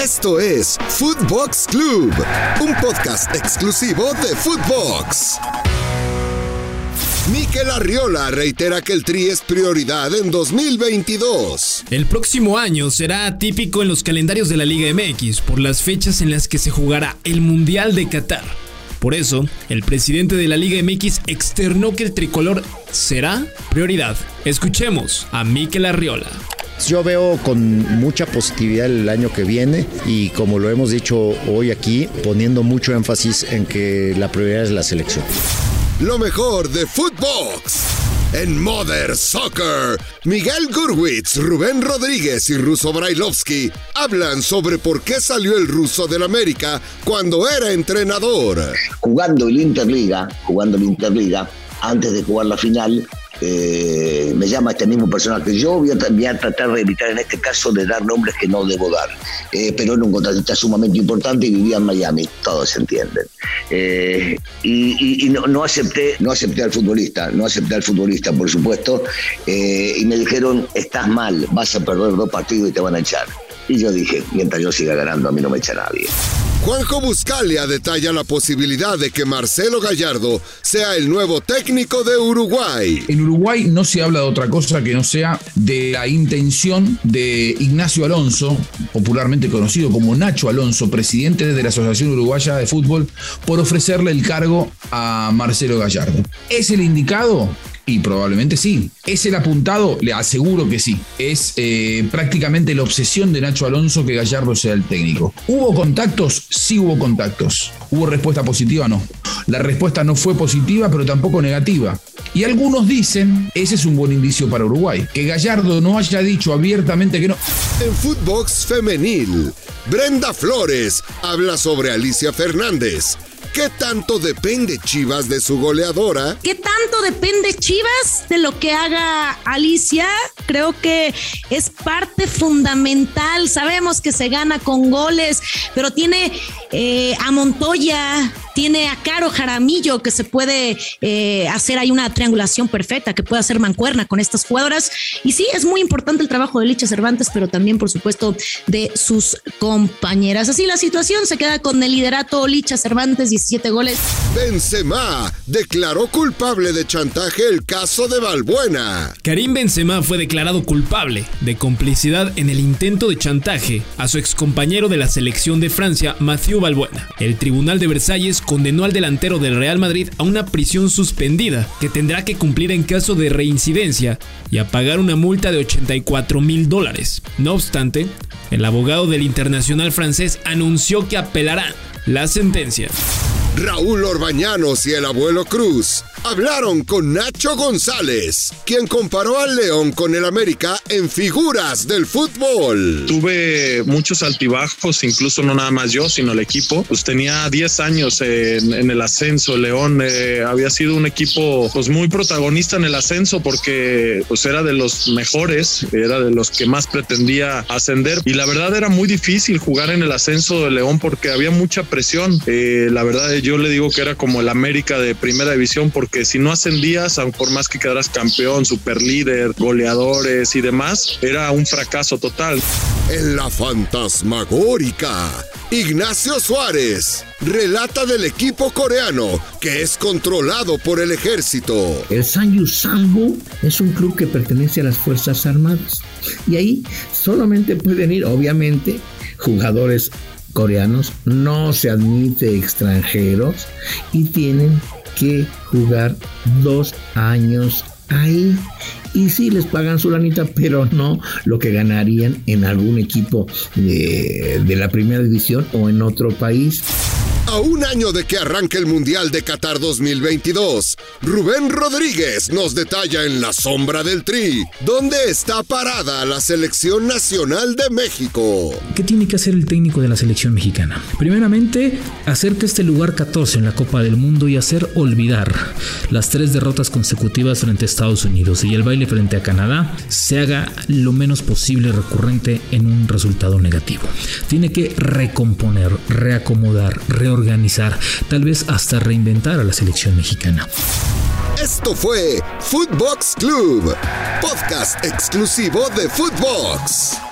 Esto es Footbox Club, un podcast exclusivo de Footbox. Miquel Arriola reitera que el Tri es prioridad en 2022. El próximo año será atípico en los calendarios de la Liga MX por las fechas en las que se jugará el Mundial de Qatar. Por eso, el presidente de la Liga MX externó que el tricolor será prioridad. Escuchemos a Miquel Arriola. Yo veo con mucha positividad el año que viene y como lo hemos dicho hoy aquí, poniendo mucho énfasis en que la prioridad es la selección. Lo mejor de Footbox. En Mother Soccer, Miguel Gurwitz, Rubén Rodríguez y Ruso Brailovsky hablan sobre por qué salió el ruso del América cuando era entrenador. Jugando el Interliga, jugando el Interliga, antes de jugar la final, eh, me llama este mismo personaje. Yo voy a, tratar de evitar en este caso de dar nombres que no debo dar, eh, pero era un contratista sumamente importante y vivía en Miami, todos entienden. Eh, y, no, acepté, no acepté al futbolista, no acepté al futbolista, por supuesto, y me dijeron, estás mal, vas a perder dos partidos y te van a echar. Y yo dije, mientras yo siga ganando, a mí no me echa nadie. Juanjo Buscalia detalla la posibilidad de que Marcelo Gallardo sea el nuevo técnico de Uruguay. En Uruguay no se habla de otra cosa que no sea de la intención de Ignacio Alonso, popularmente conocido como Nacho Alonso, presidente de la Asociación Uruguaya de Fútbol, por ofrecerle el cargo a Marcelo Gallardo. ¿Es el indicado? Y probablemente sí. ¿Es el apuntado? Le aseguro que sí. Es eh, prácticamente la obsesión de Nacho Alonso que Gallardo sea el técnico. ¿Hubo contactos? Sí hubo contactos. ¿Hubo respuesta positiva? No. La respuesta no fue positiva, pero tampoco negativa. Y algunos dicen, ese es un buen indicio para Uruguay, que Gallardo no haya dicho abiertamente que no. En Footbox Femenil, Brenda Flores habla sobre Alicia Fernández ¿Qué tanto depende Chivas de su goleadora? ¿Qué tanto depende Chivas de lo que haga Alicia? Creo que es parte fundamental. Sabemos que se gana con goles, pero tiene eh, a Montoya, tiene a Caro Jaramillo que se puede eh, hacer ahí una triangulación perfecta, que puede hacer mancuerna con estas jugadoras. Y sí, es muy importante el trabajo de Licha Cervantes, pero también, por supuesto, de sus compañeras. Así la situación se queda con el liderato Licha Cervantes, 17 goles. Benzema declaró culpable de chantaje el caso de Balbuena. Karim Benzema fue declarado culpable de complicidad en el intento de chantaje a su excompañero de la selección de Francia, Mathieu Balbuena. El Tribunal de Versalles condenó al delantero del Real Madrid a una prisión suspendida que tendrá que cumplir en caso de reincidencia y a pagar una multa de 84 mil dólares. No obstante, el abogado del internacional francés anunció que apelará la sentencia. Raúl Orbañanos y el abuelo Cruz hablaron con Nacho González, quien comparó al León con el América en figuras del fútbol. Tuve muchos altibajos, incluso no nada más yo, sino el equipo. Pues tenía 10 años en, el ascenso. León eh, había sido un equipo pues muy protagonista en el ascenso porque pues era de los mejores, era de los que más pretendía ascender. Y la verdad era muy difícil jugar en el ascenso de León porque había mucha presión. Eh, la verdad yo le digo que era como el América de primera división porque porque si no ascendías, por más que quedaras campeón, super líder, goleadores y demás, era un fracaso total. En la fantasmagórica, Ignacio Suárez relata del equipo coreano que es controlado por el ejército. El Sanyu Sangu es un club que pertenece a las Fuerzas Armadas y ahí solamente pueden ir, obviamente, jugadores coreanos, no se admite extranjeros y tienen que jugar dos años ahí. Y sí les pagan su lanita, pero no lo que ganarían en algún equipo de, de la primera división o en otro país. A un año de que arranque el Mundial de Qatar 2022, Rubén Rodríguez nos detalla en la sombra del Tri dónde está parada la selección nacional de México. ¿Qué tiene que hacer el técnico de la selección mexicana? Primeramente, hacer que este lugar 14 en la Copa del Mundo y hacer olvidar las tres derrotas consecutivas frente a Estados Unidos y el baile frente a Canadá se haga lo menos posible recurrente en un resultado negativo. Tiene que recomponer, reacomodar, reorganizar tal vez hasta reinventar a la selección mexicana. Esto fue Footbox Club, podcast exclusivo de Footbox.